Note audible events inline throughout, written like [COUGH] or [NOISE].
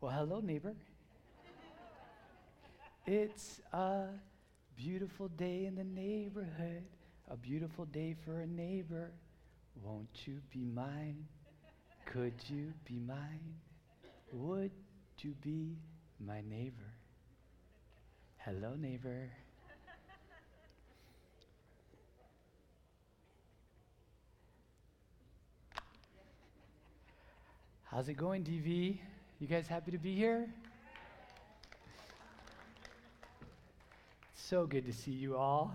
Well, hello, neighbor. it's a beautiful day in the neighborhood, a beautiful day for a neighbor. Won't you be mine? Could you be mine? Would you be my neighbor? Hello, neighbor. How's it going, DV? You guys happy to be here? so good to see you all.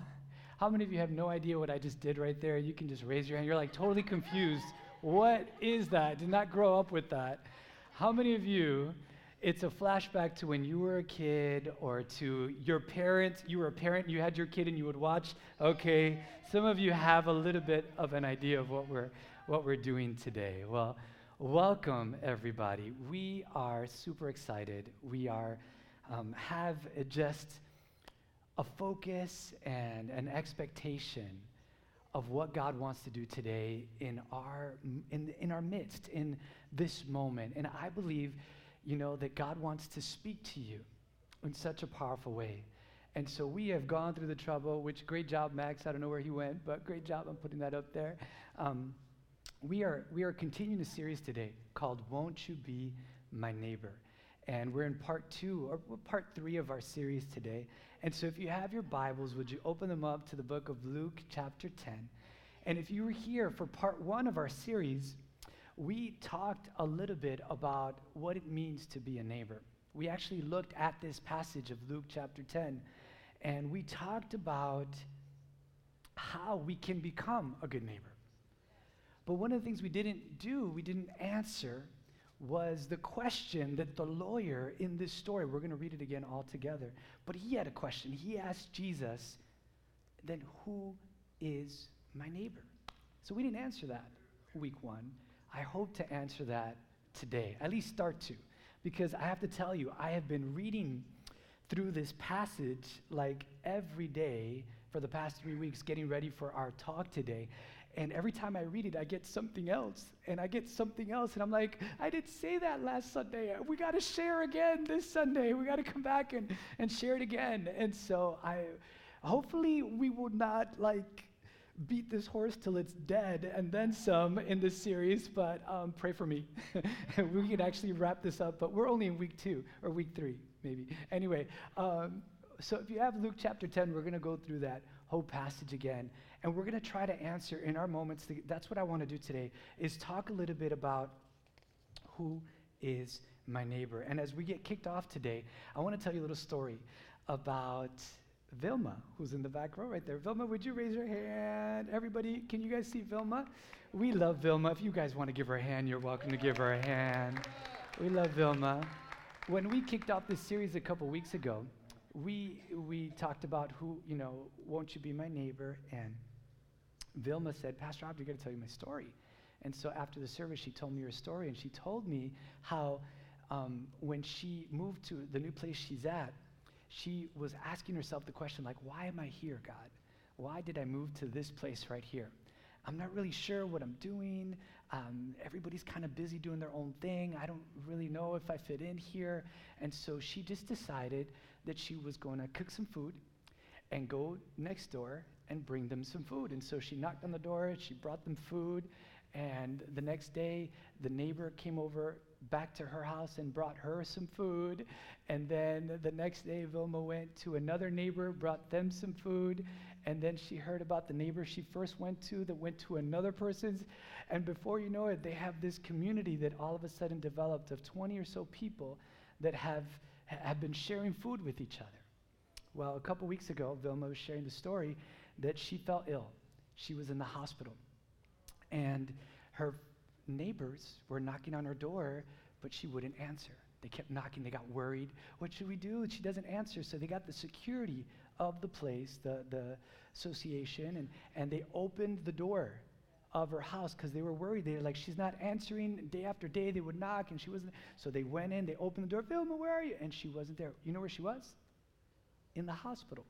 How many of you have no idea what I just did right there? You can just raise your hand. You're like totally confused. What is that? Did not grow up with that. How many of you, it's a flashback to when you were a kid or to your parents, you were a parent, you had your kid and you would watch? Okay, some of you have a little bit of an idea of what we're, what we're doing today. Well, Welcome, everybody. We are super excited. We are um, have just a focus and an expectation of what God wants to do today in our in, in our midst in this moment. And I believe, you know, that God wants to speak to you in such a powerful way. And so we have gone through the trouble, which great job, Max. I don't know where he went, but great job on putting that up there. Um, we are, we are continuing a series today called Won't You Be My Neighbor? And we're in part two, or part three of our series today. And so if you have your Bibles, would you open them up to the book of Luke, chapter 10? And if you were here for part one of our series, we talked a little bit about what it means to be a neighbor. We actually looked at this passage of Luke, chapter 10, and we talked about how we can become a good neighbor. But one of the things we didn't do, we didn't answer, was the question that the lawyer in this story, we're going to read it again all together, but he had a question. He asked Jesus, then who is my neighbor? So we didn't answer that week one. I hope to answer that today, at least start to, because I have to tell you, I have been reading through this passage like every day for the past three weeks, getting ready for our talk today. And every time I read it, I get something else, and I get something else, and I'm like, I didn't say that last Sunday. We got to share again this Sunday. We got to come back and, and share it again. And so I, hopefully, we will not like beat this horse till it's dead and then some in this series, but um, pray for me. [LAUGHS] we can actually wrap this up, but we're only in week two or week three, maybe. Anyway, um, so if you have Luke chapter 10, we're going to go through that whole passage again. And we're going to try to answer in our moments. That's what I want to do today is talk a little bit about who is my neighbor. And as we get kicked off today, I want to tell you a little story about Vilma, who's in the back row right there. Vilma, would you raise your hand? Everybody, can you guys see Vilma? We love Vilma. If you guys want to give her a hand, you're welcome to give her a hand. We love Vilma. When we kicked off this series a couple weeks ago, we, we talked about who, you know, won't you be my neighbor? And Vilma said, Pastor Rob, I got to tell you my story. And so after the service, she told me her story, and she told me how um, when she moved to the new place she's at, she was asking herself the question, like, why am I here, God? Why did I move to this place right here? I'm not really sure what I'm doing. Um, everybody's kind of busy doing their own thing. I don't really know if I fit in here. And so she just decided that she was going to cook some food and go next door and bring them some food. And so she knocked on the door, she brought them food, and the next day the neighbor came over back to her house and brought her some food. And then the next day Vilma went to another neighbor, brought them some food. And then she heard about the neighbor she first went to that went to another person's. And before you know it, they have this community that all of a sudden developed of 20 or so people that have, have been sharing food with each other. Well, a couple weeks ago, Vilma was sharing the story that she fell ill. She was in the hospital. And her neighbors were knocking on her door, but she wouldn't answer. They kept knocking. They got worried. What should we do? She doesn't answer. So they got the security of the place, the, the association, and, and they opened the door of her house because they were worried. They were like, she's not answering. Day after day, they would knock, and she wasn't. So they went in, they opened the door. Vilma, where are you? And she wasn't there. You know where she was? In the hospital.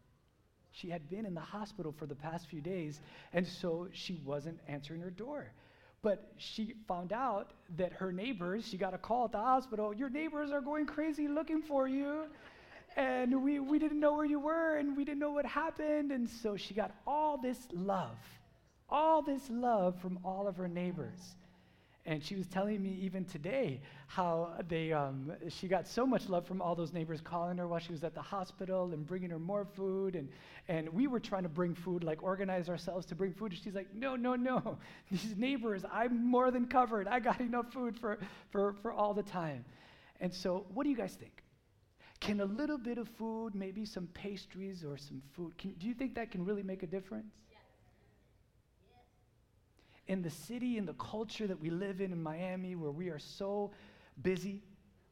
She had been in the hospital for the past few days, and so she wasn't answering her door. But she found out that her neighbors, she got a call at the hospital, your neighbors are going crazy looking for you. And we, we didn't know where you were and we didn't know what happened. And so she got all this love, all this love from all of her neighbors. And she was telling me even today how they, um, she got so much love from all those neighbors calling her while she was at the hospital and bringing her more food. And, and we were trying to bring food, like organize ourselves to bring food. And she's like, no, no, no. [LAUGHS] These neighbors, I'm more than covered. I got enough food for, for, for all the time. And so, what do you guys think? Can a little bit of food, maybe some pastries or some food, can, do you think that can really make a difference? In the city, in the culture that we live in in Miami, where we are so busy,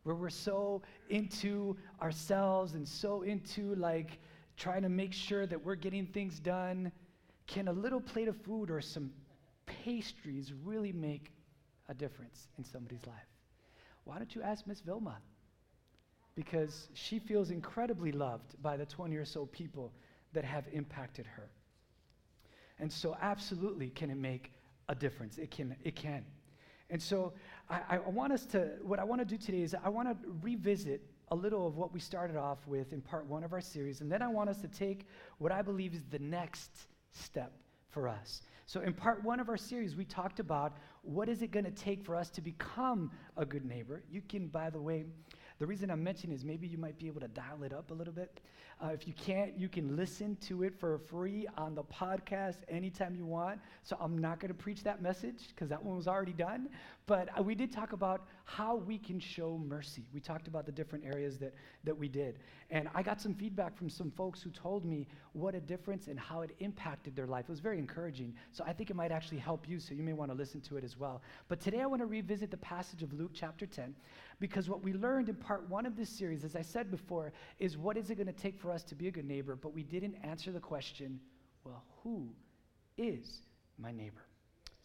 where we're so into ourselves and so into like trying to make sure that we're getting things done, can a little plate of food or some pastries really make a difference in somebody's life? Why don't you ask Miss Vilma? Because she feels incredibly loved by the 20 or so people that have impacted her. And so, absolutely, can it make a difference. It can. It can. And so I, I want us to, what I want to do today is I want to revisit a little of what we started off with in part one of our series, and then I want us to take what I believe is the next step for us. So in part one of our series, we talked about what is it going to take for us to become a good neighbor. You can, by the way, the reason I'm mentioning is maybe you might be able to dial it up a little bit. Uh, if you can't, you can listen to it for free on the podcast anytime you want. So I'm not going to preach that message because that one was already done. But uh, we did talk about how we can show mercy. We talked about the different areas that, that we did. And I got some feedback from some folks who told me what a difference and how it impacted their life. It was very encouraging. So I think it might actually help you, so you may want to listen to it as well. But today I want to revisit the passage of Luke chapter 10 because what we learned in part one of this series, as I said before, is what is it going to take for us to be a good neighbor? But we didn't answer the question well, who is my neighbor?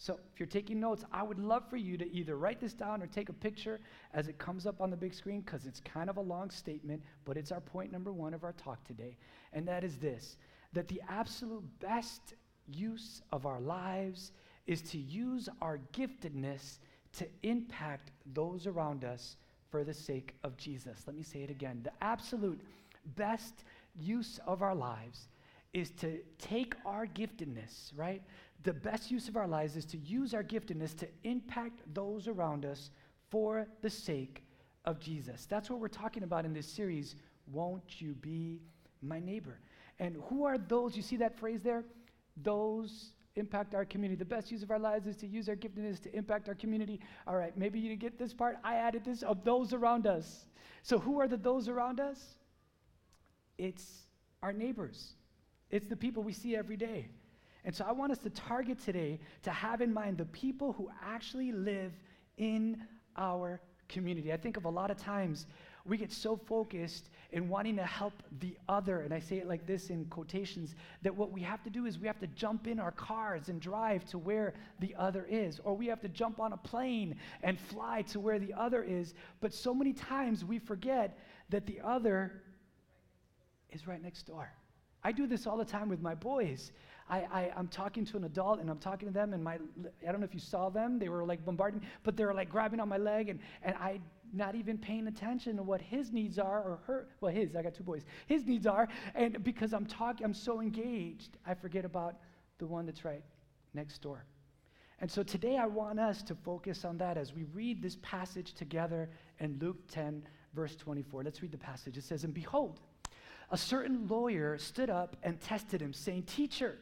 So, if you're taking notes, I would love for you to either write this down or take a picture as it comes up on the big screen because it's kind of a long statement, but it's our point number one of our talk today. And that is this that the absolute best use of our lives is to use our giftedness to impact those around us for the sake of Jesus. Let me say it again. The absolute best use of our lives is to take our giftedness, right? The best use of our lives is to use our giftedness to impact those around us for the sake of Jesus. That's what we're talking about in this series. Won't you be my neighbor? And who are those? You see that phrase there? Those impact our community. The best use of our lives is to use our giftedness to impact our community. All right, maybe you didn't get this part. I added this of those around us. So, who are the those around us? It's our neighbors, it's the people we see every day. And so, I want us to target today to have in mind the people who actually live in our community. I think of a lot of times we get so focused in wanting to help the other, and I say it like this in quotations, that what we have to do is we have to jump in our cars and drive to where the other is, or we have to jump on a plane and fly to where the other is. But so many times we forget that the other is right next door. I do this all the time with my boys. I, I, am talking to an adult and I'm talking to them, and my, I don't know if you saw them, they were like bombarding, but they were like grabbing on my leg, and, and I not even paying attention to what his needs are or her, well, his, I got two boys, his needs are. And because I'm talking, I'm so engaged, I forget about the one that's right next door. And so today I want us to focus on that as we read this passage together in Luke 10, verse 24. Let's read the passage. It says, And behold, a certain lawyer stood up and tested him, saying, Teacher,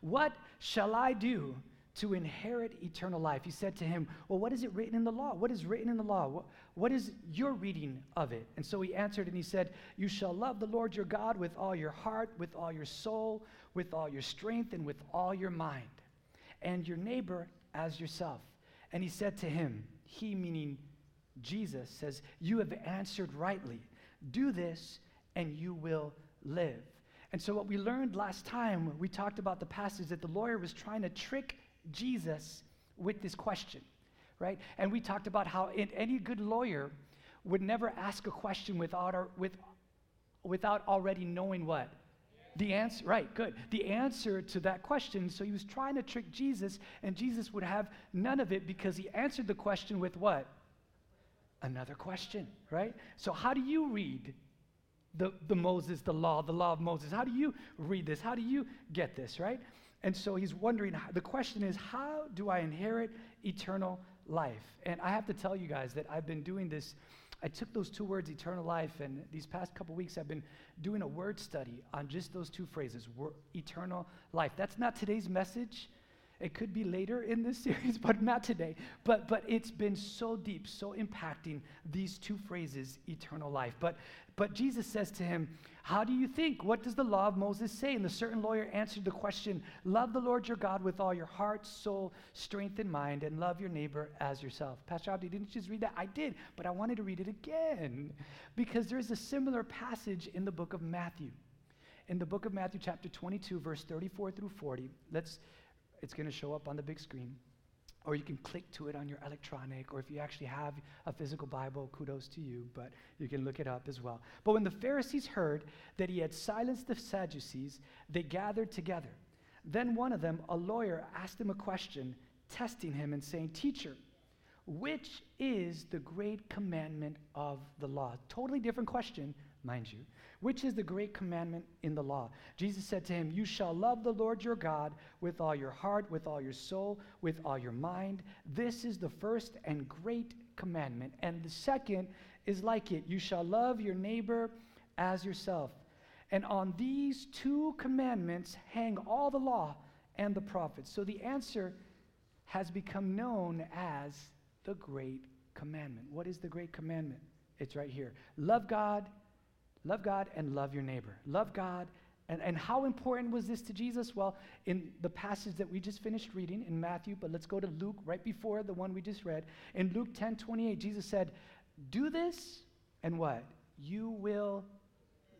what shall I do to inherit eternal life. He said to him, Well, what is it written in the law? What is written in the law? what, is your reading of it? And so he answered and he said, You shall love the Lord your God with all your heart, with all your soul, with all your strength, and with all your mind, and your neighbor as yourself. And he said to him, He, meaning Jesus, says, You have answered rightly. Do this, and you will live. And so, what we learned last time, we talked about the passage that the lawyer was trying to trick Jesus with this question, right? And we talked about how any good lawyer would never ask a question without, our, with, without already knowing what? The answer, right, good. The answer to that question, so he was trying to trick Jesus, and Jesus would have none of it because he answered the question with what? Another question, right? So, how do you read the, the Moses, the law, the law of Moses? How do you read this? How do you get this, right? And so he's wondering the question is, how do I inherit eternal life? And I have to tell you guys that I've been doing this. I took those two words, eternal life, and these past couple weeks I've been doing a word study on just those two phrases, eternal life. That's not today's message. It could be later in this [LAUGHS] series, but not today. But, but it's been so deep, so impacting these two phrases, eternal life. But, but Jesus says to him, How do you think? What does the law of Moses say? And the certain lawyer answered the question Love the Lord your God with all your heart, soul, strength, and mind, and love your neighbor as yourself. Pastor Abdi, didn't you just read that? I did, but I wanted to read it again because there's a similar passage in the book of Matthew. In the book of Matthew, chapter 22, verse 34 through 40, let's it's going to show up on the big screen. Or you can click to it on your electronic, or if you actually have a physical Bible, kudos to you, but you can look it up as well. But when the Pharisees heard that he had silenced the Sadducees, they gathered together. Then one of them, a lawyer, asked him a question, testing him and saying, Teacher, which is the great commandment of the law? Totally different question, mind you. Which is the great commandment in the law? Jesus said to him, You shall love the Lord your God with all your heart, with all your soul, with all your mind. This is the first and great commandment. And the second is like it you shall love your neighbor as yourself. And on these two commandments hang all the law and the prophets. So the answer has become known as the great commandment. What is the great commandment? It's right here. Love God Love God and love your neighbor. Love God. And, and how important was this to Jesus? Well, in the passage that we just finished reading in Matthew, but let's go to Luke right before the one we just read. In Luke 10 28, Jesus said, Do this, and what? You will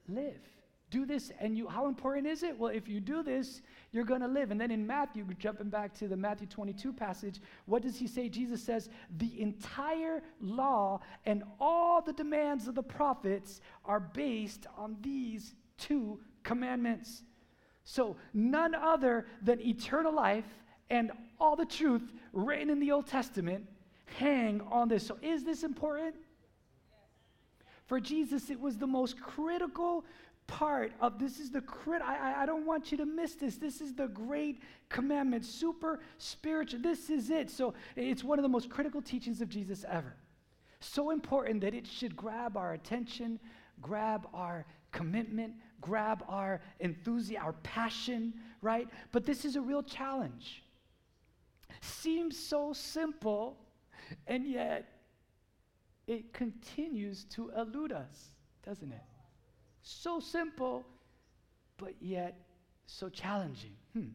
live do this and you how important is it? Well if you do this you're going to live. And then in matthew jumping back to the matthew 22 passage what does he say? Jesus says the entire law and all the demands of the prophets are based on these two commandments. So none other than eternal life and all the truth written in the old testament hang on this. So is this important? For Jesus, it was the most critical part of this is the crit I, I don't want you to miss this. This is the great commandment super spiritual this is it. So it's one of the most critical teachings of jesus ever. So important that it should grab our attention grab our commitment grab our enthusiasm our passion right? But this is a real challenge. Seems so simple and yet it continues to elude us doesn't it so simple, but yet so challenging. Hmm.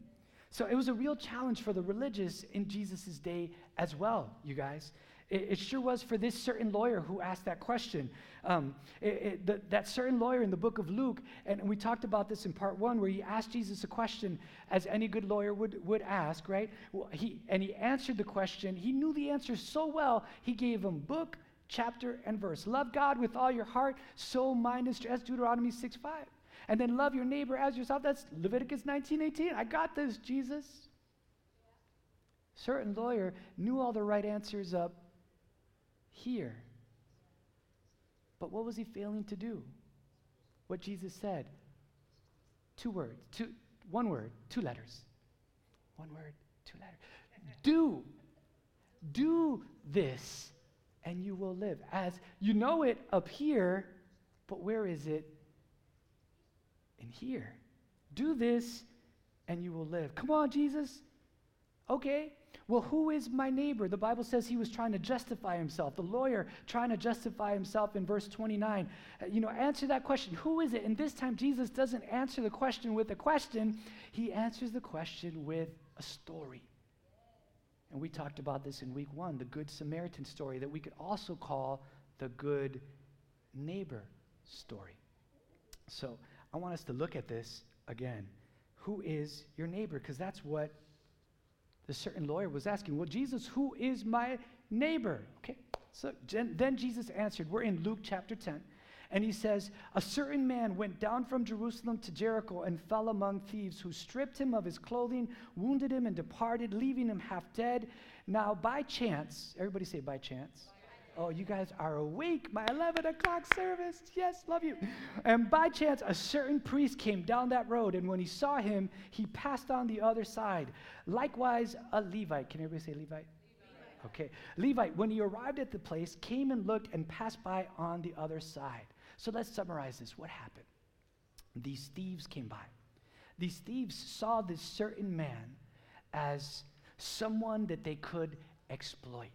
So it was a real challenge for the religious in Jesus' day as well, you guys. It, it, sure was for this certain lawyer who asked that question. Um, it, it, the, that certain lawyer in the book of Luke, and we talked about this in part one, where he asked Jesus a question, as any good lawyer would, would ask, right? Well, he, and he answered the question. He knew the answer so well, he gave him book, chapter and verse. Love God with all your heart, soul, mind, and strength. That's Deuteronomy 6 5. And then love your neighbor as yourself. That's Leviticus 19 18. I got this, Jesus. Certain lawyer knew all the right answers up here. But what was he failing to do? What Jesus said. Two words, two, one word, two letters. One word, two letters. Do. Do this and you will live. As you know it up here, but where is it? In here. Do this and you will live. Come on, Jesus. Okay. Well, who is my neighbor? The Bible says he was trying to justify himself. The lawyer trying to justify himself in verse 29. Uh, you know, answer that question. Who is it? And this time, Jesus doesn't answer the question with a question, he answers the question with a story. And we talked about this in week one the Good Samaritan story that we could also call the Good Neighbor story. So I want us to look at this again. Who is your neighbor? Because that's what the certain lawyer was asking. Well, Jesus, who is my neighbor? Okay, so then Jesus answered. We're in Luke chapter 10. And he says, A certain man went down from Jerusalem to Jericho and fell among thieves, who stripped him of his clothing, wounded him, and departed, leaving him half dead. Now, by chance, everybody say by chance. Oh, you guys are awake. My 11 o'clock service. Yes, love you. And by chance, a certain priest came down that road, and when he saw him, he passed on the other side. Likewise, a Levite. Can everybody say Levite? Okay. Levite, when he arrived at the place, came and looked and passed by on the other side. So let's summarize this. What happened? These thieves came by. These thieves saw this certain man as someone that they could exploit.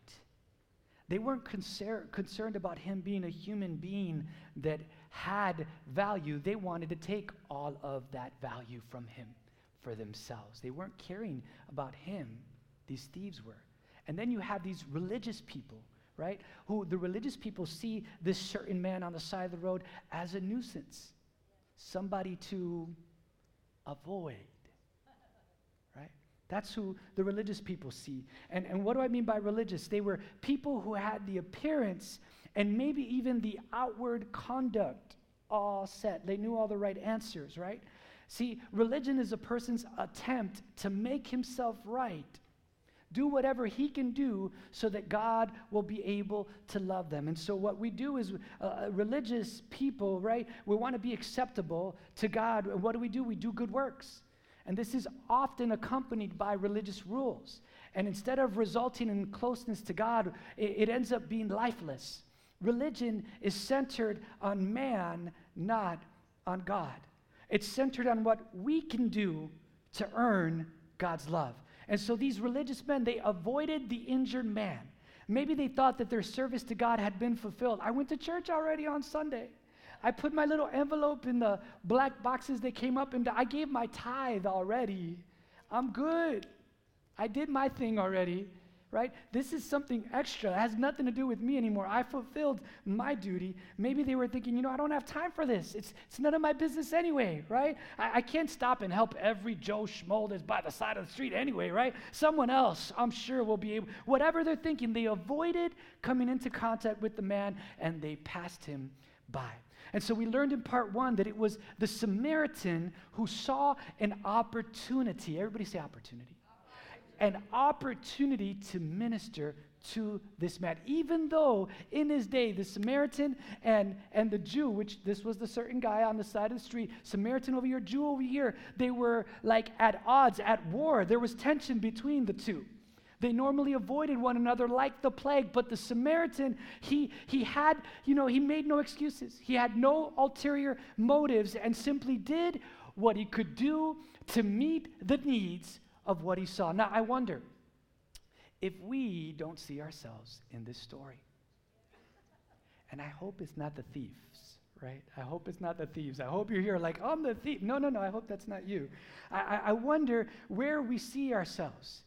They weren't concer- concerned about him being a human being that had value. They wanted to take all of that value from him for themselves. They weren't caring about him, these thieves were. And then you have these religious people, right? Who the religious people see this certain man on the side of the road as a nuisance, somebody to avoid. Right? That's who the religious people see. And, and what do I mean by religious? They were people who had the appearance and maybe even the outward conduct all set. They knew all the right answers, right? See, religion is a person's attempt to make himself right, do whatever he can do so that God will be able to love them. And so, what we do is, uh, uh religious people, right, we want to be acceptable to God. And what do we do? We do good works. And this is often accompanied by religious rules. And instead of resulting in closeness to God, it, it ends up being lifeless. Religion is centered on man, not on God. It's centered on what we can do to earn God's love. And so these religious men, they avoided the injured man. Maybe they thought that their service to God had been fulfilled. I went to church already on Sunday. I put my little envelope in the black boxes that came up, and I gave my tithe already. I'm good. I did my thing already, right? This is something extra. It has nothing to do with me anymore. I fulfilled my duty. Maybe they were thinking, you know, I don't have time for this. It's, it's none of my business anyway, right? I, I can't stop and help every Joe Schmo that's by the side of the street anyway, right? Someone else, I'm sure, will be able. Whatever they're thinking, they avoided coming into contact with the man and they passed him by. And so we learned in part one that it was the Samaritan who saw an opportunity. Everybody say opportunity. An opportunity to minister to this man. Even though in his day, the Samaritan and, and the Jew, which this was the certain guy on the side of the street, Samaritan over here, Jew over here, they were like at odds, at war. There was tension between the two. They normally avoided one another like the plague, but the Samaritan, he, he had, you know, he made no excuses. He had no ulterior motives and simply did what he could do to meet the needs of what he saw. Now, I wonder if we don't see ourselves in this story. And I hope it's not the thieves, right? I hope it's not the thieves. I hope you're here like, I'm the thief. No, no, no, I hope that's not you. I, I wonder where we see ourselves.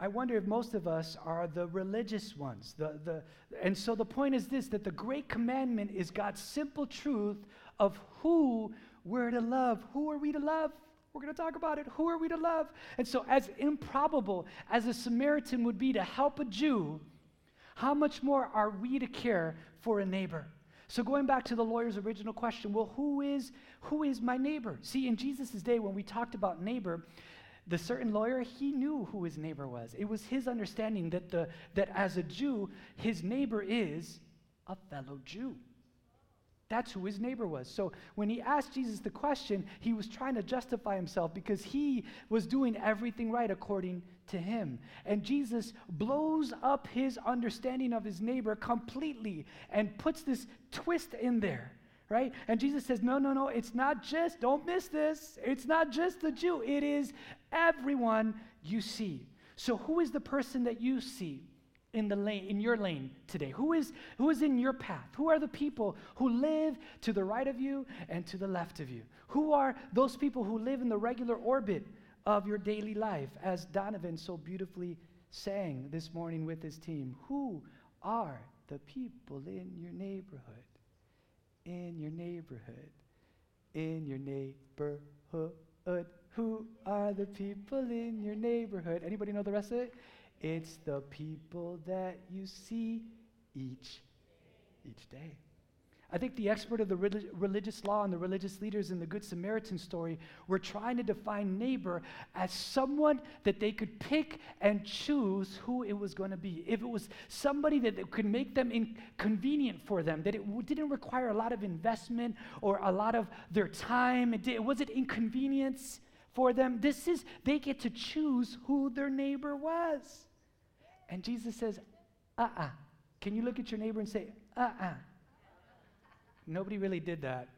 I wonder if most of us are the religious ones. The, the, and so the point is this that the great commandment is God's simple truth of who we're to love. Who are we to love? We're going to talk about it. Who are we to love? And so, as improbable as a Samaritan would be to help a Jew, how much more are we to care for a neighbor? So going back to the lawyer's original question, well, who is who is my neighbor? See, in Jesus' day, when we talked about neighbor, the certain lawyer, he knew who his neighbor was. It was his understanding that, the, that as a Jew, his neighbor is a fellow Jew. That's who his neighbor was. So when he asked Jesus the question, he was trying to justify himself because he was doing everything right according to him. And Jesus blows up his understanding of his neighbor completely and puts this twist in there right? And Jesus says, No, no, no, it's not just, don't miss this. It's not just the Jew, it is everyone you see. So, who is the person that you see? In the lane in your lane today who is who is in your path who are the people who live to the right of you and to the left of you who are those people who live in the regular orbit of your daily life as donovan so beautifully sang this morning with his team who are the people in your neighborhood in your neighborhood. In your neighborhood. Who are the people in your neighborhood? Anybody know the rest of it? It's the people that you see each each day. I think the expert of the relig- religious law and the religious leaders in the Good Samaritan story were trying to define neighbor as someone that they could pick and choose who it was going to be. If it was somebody that could make them inconvenient for them, that it w- didn't require a lot of investment or a lot of their time, it, did, it wasn't inconvenience for them. This is, they get to choose who their neighbor was. And Jesus says, uh uh-uh. uh. Can you look at your neighbor and say, uh uh-uh. uh Nobody really did that.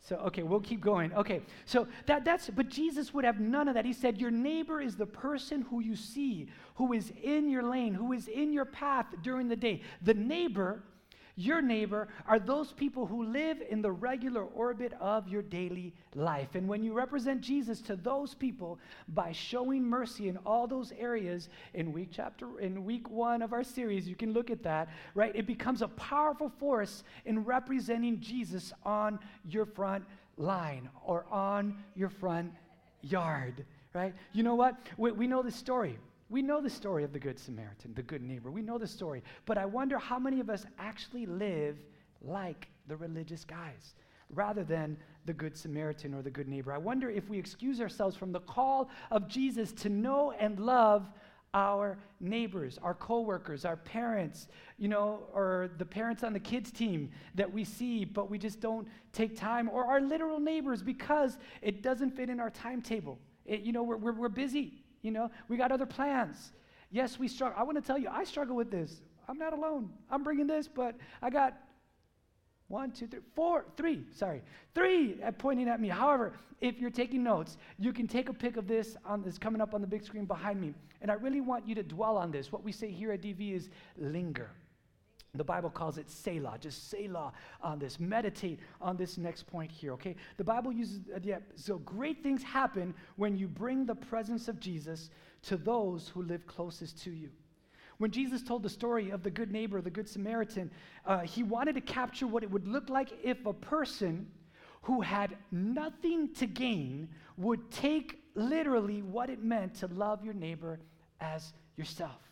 So, okay, we'll keep going. Okay, so that, that's, but Jesus would have none of that. He said, Your neighbor is the person who you see, who is in your lane, who is in your path during the day. The neighbor your neighbor are those people who live in the regular orbit of your daily life. And when you represent Jesus to those people by showing mercy in all those areas in week chapter in week 1 of our series, you can look at that, right? It becomes a powerful force in representing Jesus on your front line or on your front yard, right? You know what? We, we know this story. We know the story of the Good Samaritan, the good neighbor. We know the story. But I wonder how many of us actually live like the religious guys rather than the Good Samaritan or the good neighbor. I wonder if we excuse ourselves from the call of Jesus to know and love our neighbors, our coworkers, our parents, you know, or the parents on the kids team that we see but we just don't take time, or our literal neighbors because it doesn't fit in our timetable. It, you know, we're, we're, we're busy. You know, we got other plans. Yes, we struggle. I want to tell you, I struggle with this. I'm not alone. I'm bringing this, but I got one, two, three, four, three, sorry, three pointing at me. However, if you're taking notes, you can take a pic of this on this coming up on the big screen behind me. And I really want you to dwell on this. What we say here at DV is linger. The Bible calls it Selah. Just Selah on this. Meditate on this next point here, okay? The Bible uses, uh, yeah, so great things happen when you bring the presence of Jesus to those who live closest to you. When Jesus told the story of the good neighbor, the good Samaritan, uh, he wanted to capture what it would look like if a person who had nothing to gain would take literally what it meant to love your neighbor as yourself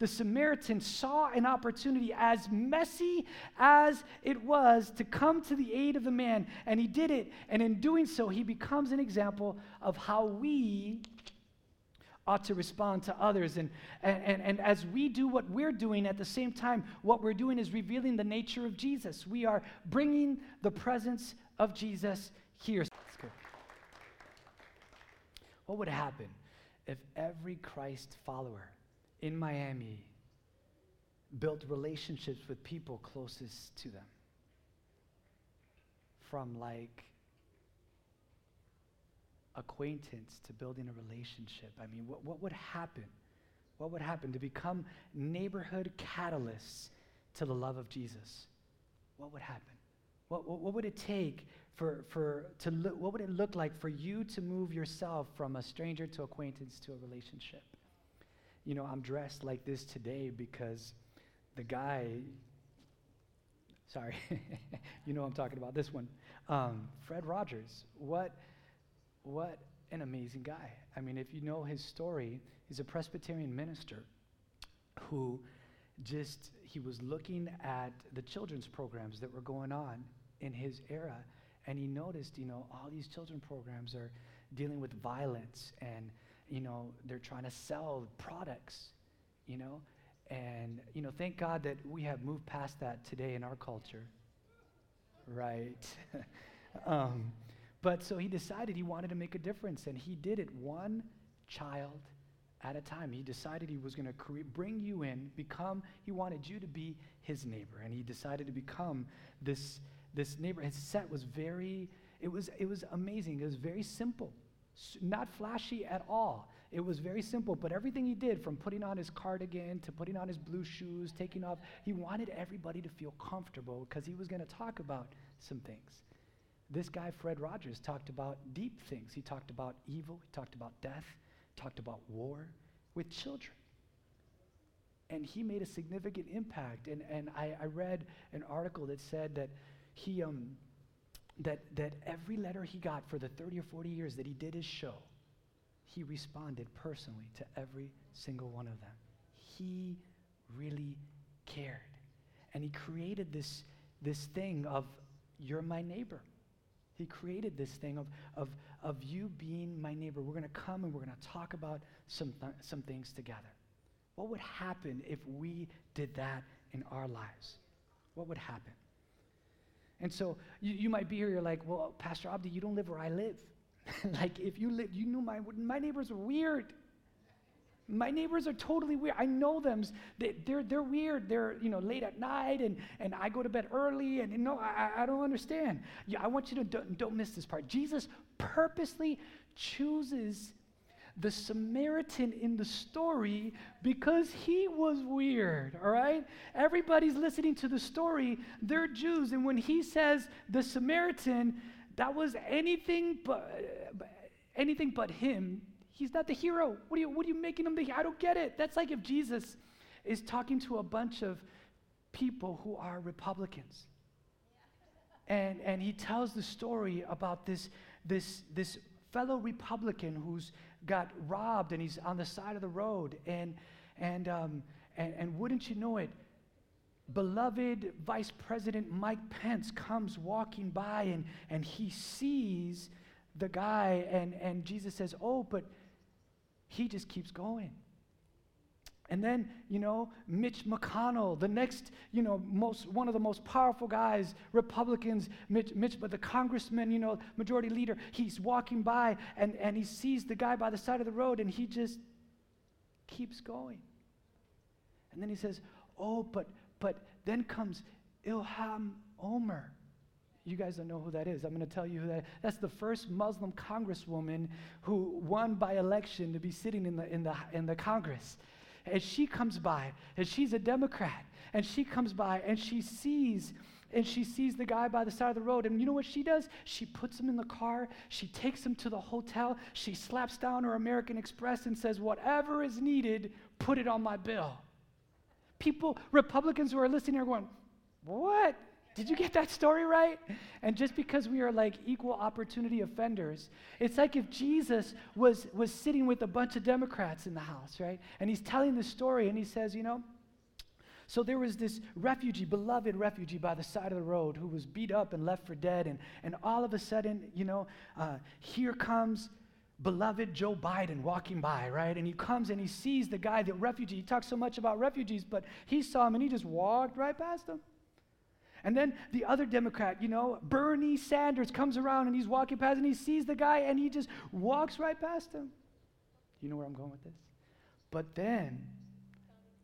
the Samaritan saw an opportunity as messy as it was to come to the aid of the man, and he did it. And in doing so, he becomes an example of how we ought to respond to others. And, and, and as we do what we're doing, at the same time, what we're doing is revealing the nature of Jesus. We are bringing the presence of Jesus here. What would happen if every Christ follower in Miami built relationships with people closest to them. From like acquaintance to building a relationship. I mean, what, what would happen? What would happen to become neighborhood catalysts to the love of Jesus? What would happen? What, what, what would it take for, for to look, what would it look like for you to move yourself from a stranger to acquaintance to a relationship? You know, I'm dressed like this today because the guy, sorry, [LAUGHS] you know I'm talking about this one, um, Fred Rogers. What, what an amazing guy. I mean, if you know his story, he's a Presbyterian minister who just, he was looking at the children's programs that were going on in his era, and he noticed, you know, all these children programs are dealing with violence and you know, they're trying to sell products, you know. And, you know, thank God that we have moved past that today in our culture. Right. [LAUGHS] um, but so he decided he wanted to make a difference, and he did it one child at a time. He decided he was going to cre- bring you in, become, he wanted you to be his neighbor, and he decided to become this, this neighbor. His set was very, it was, it was amazing. It was very simple not flashy at all. It was very simple, but everything he did, from putting on his cardigan to putting on his blue shoes, taking off, he wanted everybody to feel comfortable because he was going to talk about some things. This guy, Fred Rogers, talked about deep things. He talked about evil, he talked about death, talked about war with children. And he made a significant impact. And, and I, I read an article that said that he, um, that, that every letter he got for the 30 or 40 years that he did his show, he responded personally to every single one of them. He really cared. And he created this, this thing of You're my neighbor. He created this thing of, of, of you being my neighbor. We're going to come and we're going to talk about some, th- some things together. What would happen if we did that in our lives? What would happen? And so you, you might be here, you're like, well, Pastor Abdi, you don't live where I live. [LAUGHS] like, if you live, you know my, my neighbors are weird. My neighbors are totally weird. I know them. They, they're, they're weird. They're, you know, late at night and, and I go to bed early and, you know, I, I don't understand. Yeah, I want you to don't, don't miss this part. Jesus purposely chooses the Samaritan in the story because he was weird, all right? Everybody's listening to the story. They're Jews. And when he says the Samaritan, that was anything but, anything but him. He's not the hero. What are you, what are you making him the? I don't get it. That's like if Jesus is talking to a bunch of people who are Republicans. And, and he tells the story about this, this, this fellow Republican who's got robbed and he's on the side of the road. And, and, um, and, and wouldn't you know it, beloved Vice President Mike Pence comes walking by and, and he sees the guy, and, and Jesus says, Oh, but he just keeps going. And then, you know, Mitch McConnell, the next, you know, most, one of the most powerful guys, Republicans, Mitch, Mitch, but the congressman, you know, majority leader, he's walking by and, and he sees the guy by the side of the road and he just keeps going. And then he says, oh, but, but then comes Ilhan Omar. You guys don't know who that is. I'm going to tell you who that is. That's the first Muslim congresswoman who won by election to be sitting in the, in the, in the Congress and she comes by, and she's a Democrat, and she comes by and she sees and she sees the guy by the side of the road. And you know what she does? She puts him in the car, she takes him to the hotel, she slaps down her American Express and says, Whatever is needed, put it on my bill. People, Republicans who are listening are going, What? Did you get that story right? And just because we are like equal opportunity offenders, it's like if Jesus was, was sitting with a bunch of Democrats in the house, right? And he's telling the story and he says, you know, so there was this refugee, beloved refugee by the side of the road who was beat up and left for dead. And, and all of a sudden, you know, uh, here comes beloved Joe Biden walking by, right? And he comes and he sees the guy, the refugee. He talks so much about refugees, but he saw him and he just walked right past him. And then the other Democrat, you know, Bernie Sanders comes around and he's walking past and he sees the guy and he just walks right past him. You know where I'm going with this? But then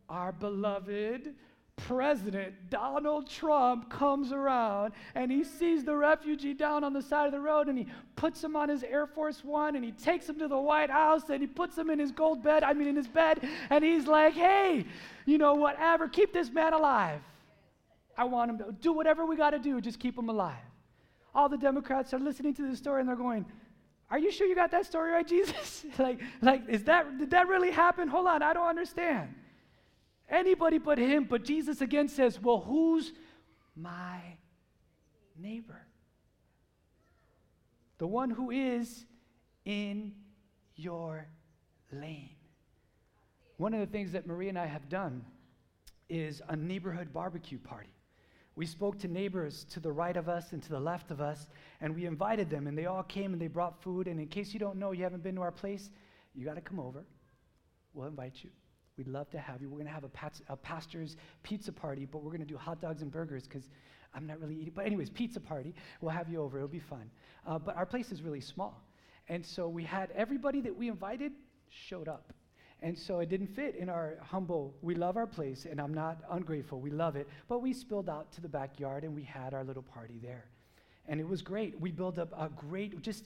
our beloved President Donald Trump comes around and he sees the refugee down on the side of the road and he puts him on his Air Force One and he takes him to the White House and he puts him in his gold bed, I mean, in his bed, and he's like, hey, you know, whatever, keep this man alive. I want him to do whatever we got to do, just keep him alive. All the Democrats are listening to this story and they're going, Are you sure you got that story right, [LAUGHS] Jesus? like, like, is that did that really happen? Hold on, I don't understand. Anybody but him, but Jesus again says, Well, who's my neighbor? The one who is in your lane. One of the things that Marie and I have done is a neighborhood barbecue party. We spoke to neighbors to the right of us and to the left of us, and we invited them, and they all came and they brought food. And in case you don't know, you haven't been to our place, you got to come over. We'll invite you. We'd love to have you. We're going to have a, pat- a pastor's pizza party, but we're going to do hot dogs and burgers because I'm not really eating. But, anyways, pizza party. We'll have you over. It'll be fun. Uh, but our place is really small. And so we had everybody that we invited showed up. And so it didn't fit in our humble, we love our place, and I'm not ungrateful, we love it. But we spilled out to the backyard and we had our little party there. And it was great. We built up a great, just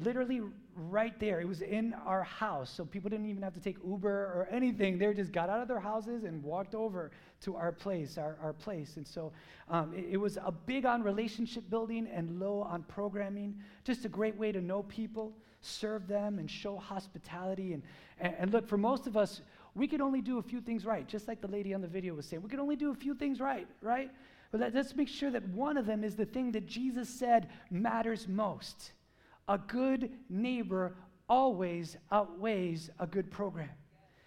literally right there. It was in our house, so people didn't even have to take Uber or anything. They just got out of their houses and walked over to our place, our, our place. And so um, it, it, was a big on relationship building and low on programming. Just a great way to know people, serve them, and show hospitality. And, and, and look, for most of us, we could only do a few things right, just like the lady on the video was saying. We could only do a few things right, right? But let, let's make sure that one of them is the thing that Jesus said matters most. A good neighbor always outweighs a good program.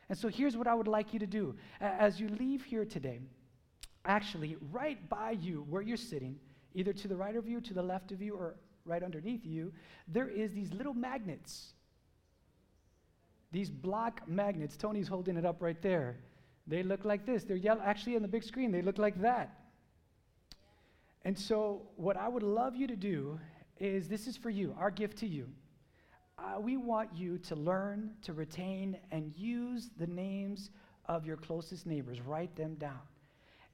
And so here's what I would like you to do. As you leave here today, actually, right by you, where you're sitting, either to the right of you, to the left of you, or right underneath you, there is these little magnets. These block magnets. Tony's holding it up right there. They look like this. They're yellow. Actually, on the big screen, they look like that. And so, what I would love you to do is this is for you, our gift to you. Uh, we want you to learn, to retain, and use the names of your closest neighbors. Write them down.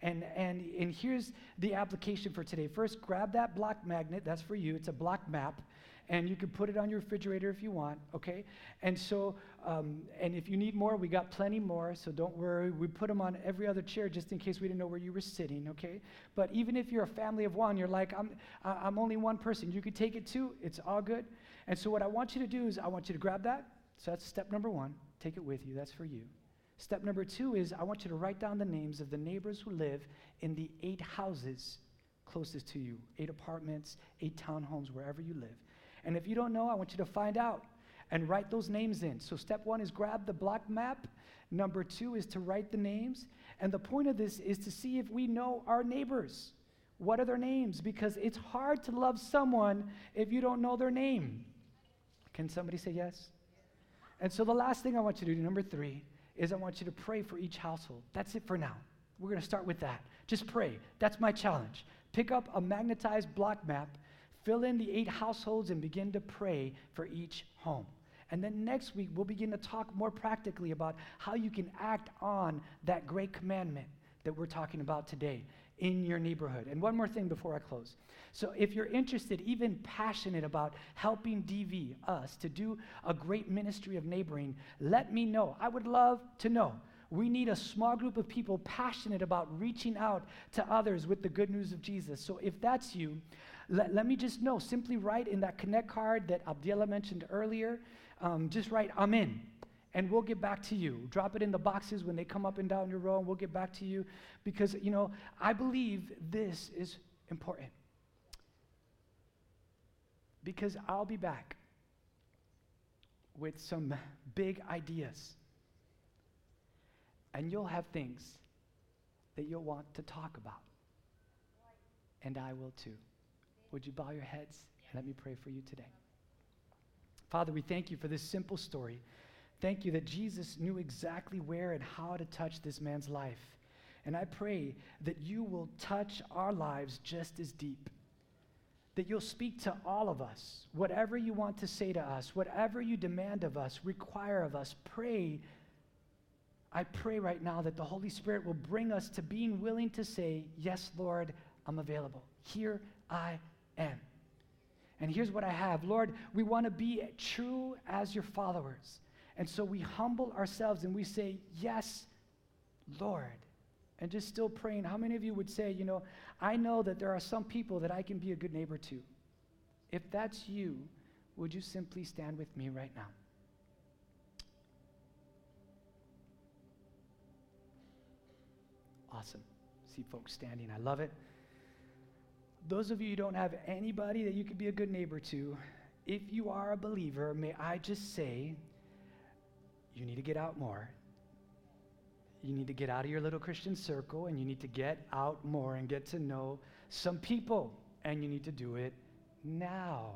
And, and, and here's the application for today. First, grab that block magnet. That's for you. It's a block map. And you can put it on your refrigerator if you want, okay? And so, um, and if you need more, we got plenty more, so don't worry. We put them on every other chair just in case we didn't know where you were sitting, okay? But even if you're a family of one, you're like, I'm, I'm only one person. You could take it too. It's all good. And so, what I want you to do is, I want you to grab that. So, that's step number one. Take it with you. That's for you. Step number two is I want you to write down the names of the neighbors who live in the eight houses closest to you eight apartments, eight townhomes, wherever you live. And if you don't know, I want you to find out and write those names in. So, step one is grab the block map. Number two is to write the names. And the point of this is to see if we know our neighbors. What are their names? Because it's hard to love someone if you don't know their name. Can somebody say yes? And so, the last thing I want you to do, number three, is I want you to pray for each household. That's it for now. We're going to start with that. Just pray. That's my challenge. Pick up a magnetized block map, fill in the eight households, and begin to pray for each home. And then next week, we'll begin to talk more practically about how you can act on that great commandment that we're talking about today in your neighborhood. And one more thing before I close. So, if you're interested, even passionate about helping DV, us, to do a great ministry of neighboring, let me know. I would love to know. We need a small group of people passionate about reaching out to others with the good news of Jesus. So, if that's you, let, let me just know. Simply write in that Connect card that Abdiela mentioned earlier, um, just write, I'm in and we'll get back to you. Drop it in the boxes when they come up and down your row, and we'll get back to you because, you know, I believe this is important. Because I'll be back with some big ideas, and you'll have things that you'll want to talk about. And I will too. Would you bow your heads and let me pray for you today? Father, we thank you for this simple story. Thank you that Jesus knew exactly where and how to touch this man's life. And I pray that you will touch our lives just as deep. That you'll speak to all of us, whatever you want to say to us, whatever you demand of us, require of us. Pray. I pray right now that the Holy Spirit will bring us to being willing to say, Yes, Lord, I'm available. Here I am. And here's what I have Lord, we want to be true as your followers. And so we humble ourselves and we say, Yes, Lord. And just still praying. How many of you would say, You know, I know that there are some people that I can be a good neighbor to? If that's you, would you simply stand with me right now? Awesome. See folks standing. I love it. Those of you who don't have anybody that you could be a good neighbor to, if you are a believer, may I just say, you need to get out more. You need to get out of your little Christian circle and you need to get out more and get to know some people. And you need to do it now.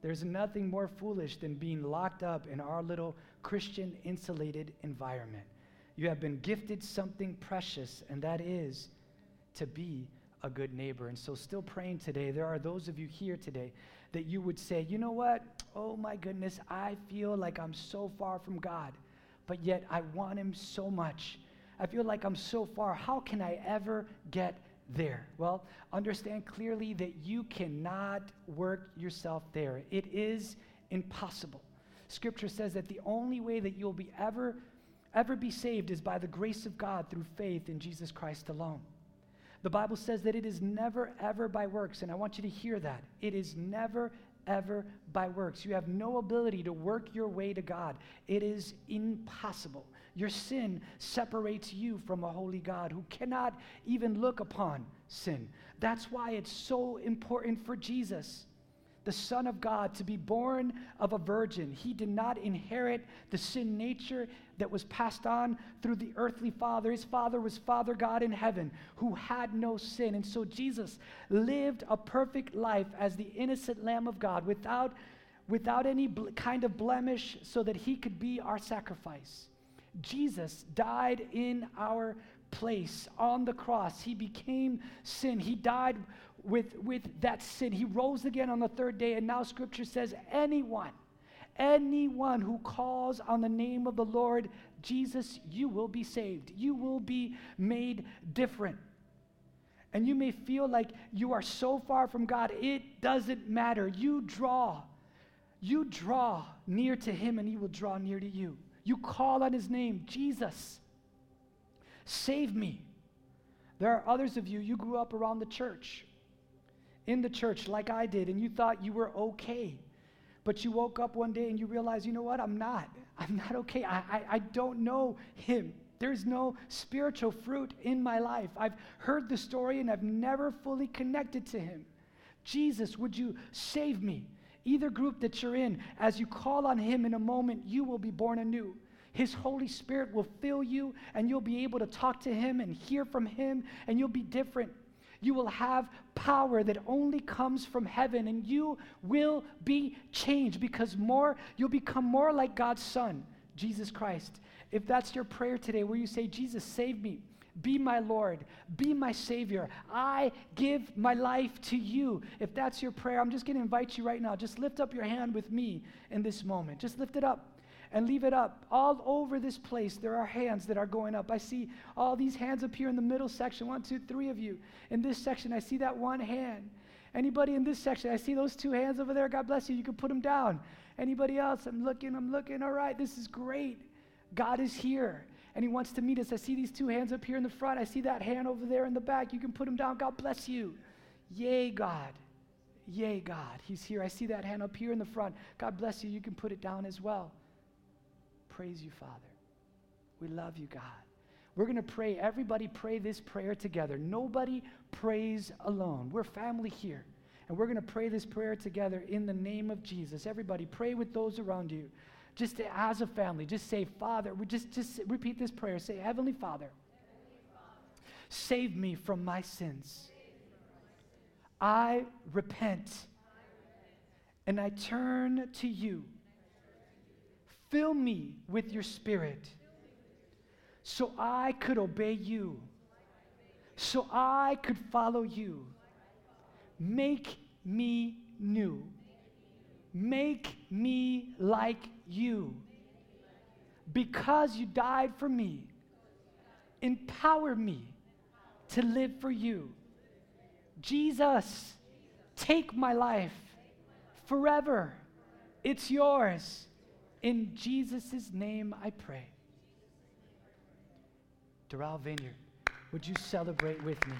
There's nothing more foolish than being locked up in our little Christian insulated environment. You have been gifted something precious, and that is to be a good neighbor. And so, still praying today, there are those of you here today that you would say, you know what? Oh my goodness, I feel like I'm so far from God, but yet I want Him so much. I feel like I'm so far. How can I ever get there? Well, understand clearly that you cannot work yourself there. It is impossible. Scripture says that the only way that you'll be ever ever be saved is by the grace of God through faith in Jesus Christ alone. The Bible says that it is never, ever by works. And I want you to hear that. It is never, ever by works. You have no ability to work your way to God. It is impossible. Your sin separates you from a holy God who cannot even look upon sin. That's why it's so important for Jesus the Son of God, to be born of a virgin. He did not inherit the sin nature that was passed on through the earthly father. His father was Father God in heaven, who had no sin. And so Jesus lived a perfect life as the innocent Lamb of God without, without any bl- kind of blemish so that he could be our sacrifice. Jesus died in our place on the cross. He became sin. He died with, with that sin. He rose again on the third day, and now scripture says, anyone, anyone who calls on the name of the Lord Jesus, you will be saved. You will be made different. And you may feel like you are so far from God, it doesn't matter. You draw. You draw near to Him, and He will draw near to you. You call on His name, Jesus, save me. There are others of you, you grew up around the church in the church like I did, and you thought you were okay. But you woke up one day and you realized, you know what? I'm not. [LAUGHS] I'm not okay. I, I, I don't know him. There's no spiritual fruit in my life. I've heard the story and I've never fully connected to him. Jesus, would you save me? Either group that you're in, as you call on him in a moment, you will be born anew. His Holy Spirit will fill you, and you'll be able to talk to him and hear from him, and you'll be different. You will have power that only comes from heaven, and you will be changed because more, you'll become more like God's Son, Jesus Christ. If that's your prayer today, where you say, Jesus, save me, be my Lord, be my Savior, I give my life to you. If that's your prayer, I'm just going to invite you right now. Just lift up your hand with me in this moment. Just lift it up and leave it up. All over this place, there are hands that are going up. I see all these hands up here in the middle section. One, two, three of you. In this section, I see that one hand. Anybody in this section? I see those two hands over there. God bless you. You can put them down. Anybody else? I'm looking, I'm looking. All right, this is great. God is here and He wants to meet us. I see these two hands up here in the front. I see that hand over there in the back. You can put them down. God bless you. Yay, God. Yay, God. He's here. I see that hand up here in the front. God bless you. You can put it down as well praise you, Father. We love you, God. We're going to pray. Everybody pray this prayer together. Nobody prays alone. We're family here. And we're going to pray this prayer together in the name of Jesus. Everybody pray with those around you. Just as a family, just say, Father, we just, just repeat this prayer. Say, Heavenly Father, save me from my sins. I repent and I turn to you. Fill me with your spirit so I could obey you, so I could follow you. Make me new. Make me like you. Because you died for me, empower me to live for you. Jesus, take my life forever. It's yours. In Jesus' name I pray. Doral Vineyard, would you celebrate with me?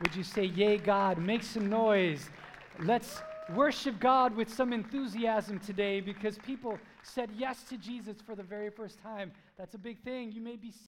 Would you say, Yay, God? Make some noise. Let's worship God with some enthusiasm today because people said yes to Jesus for the very first time. That's a big thing. You may be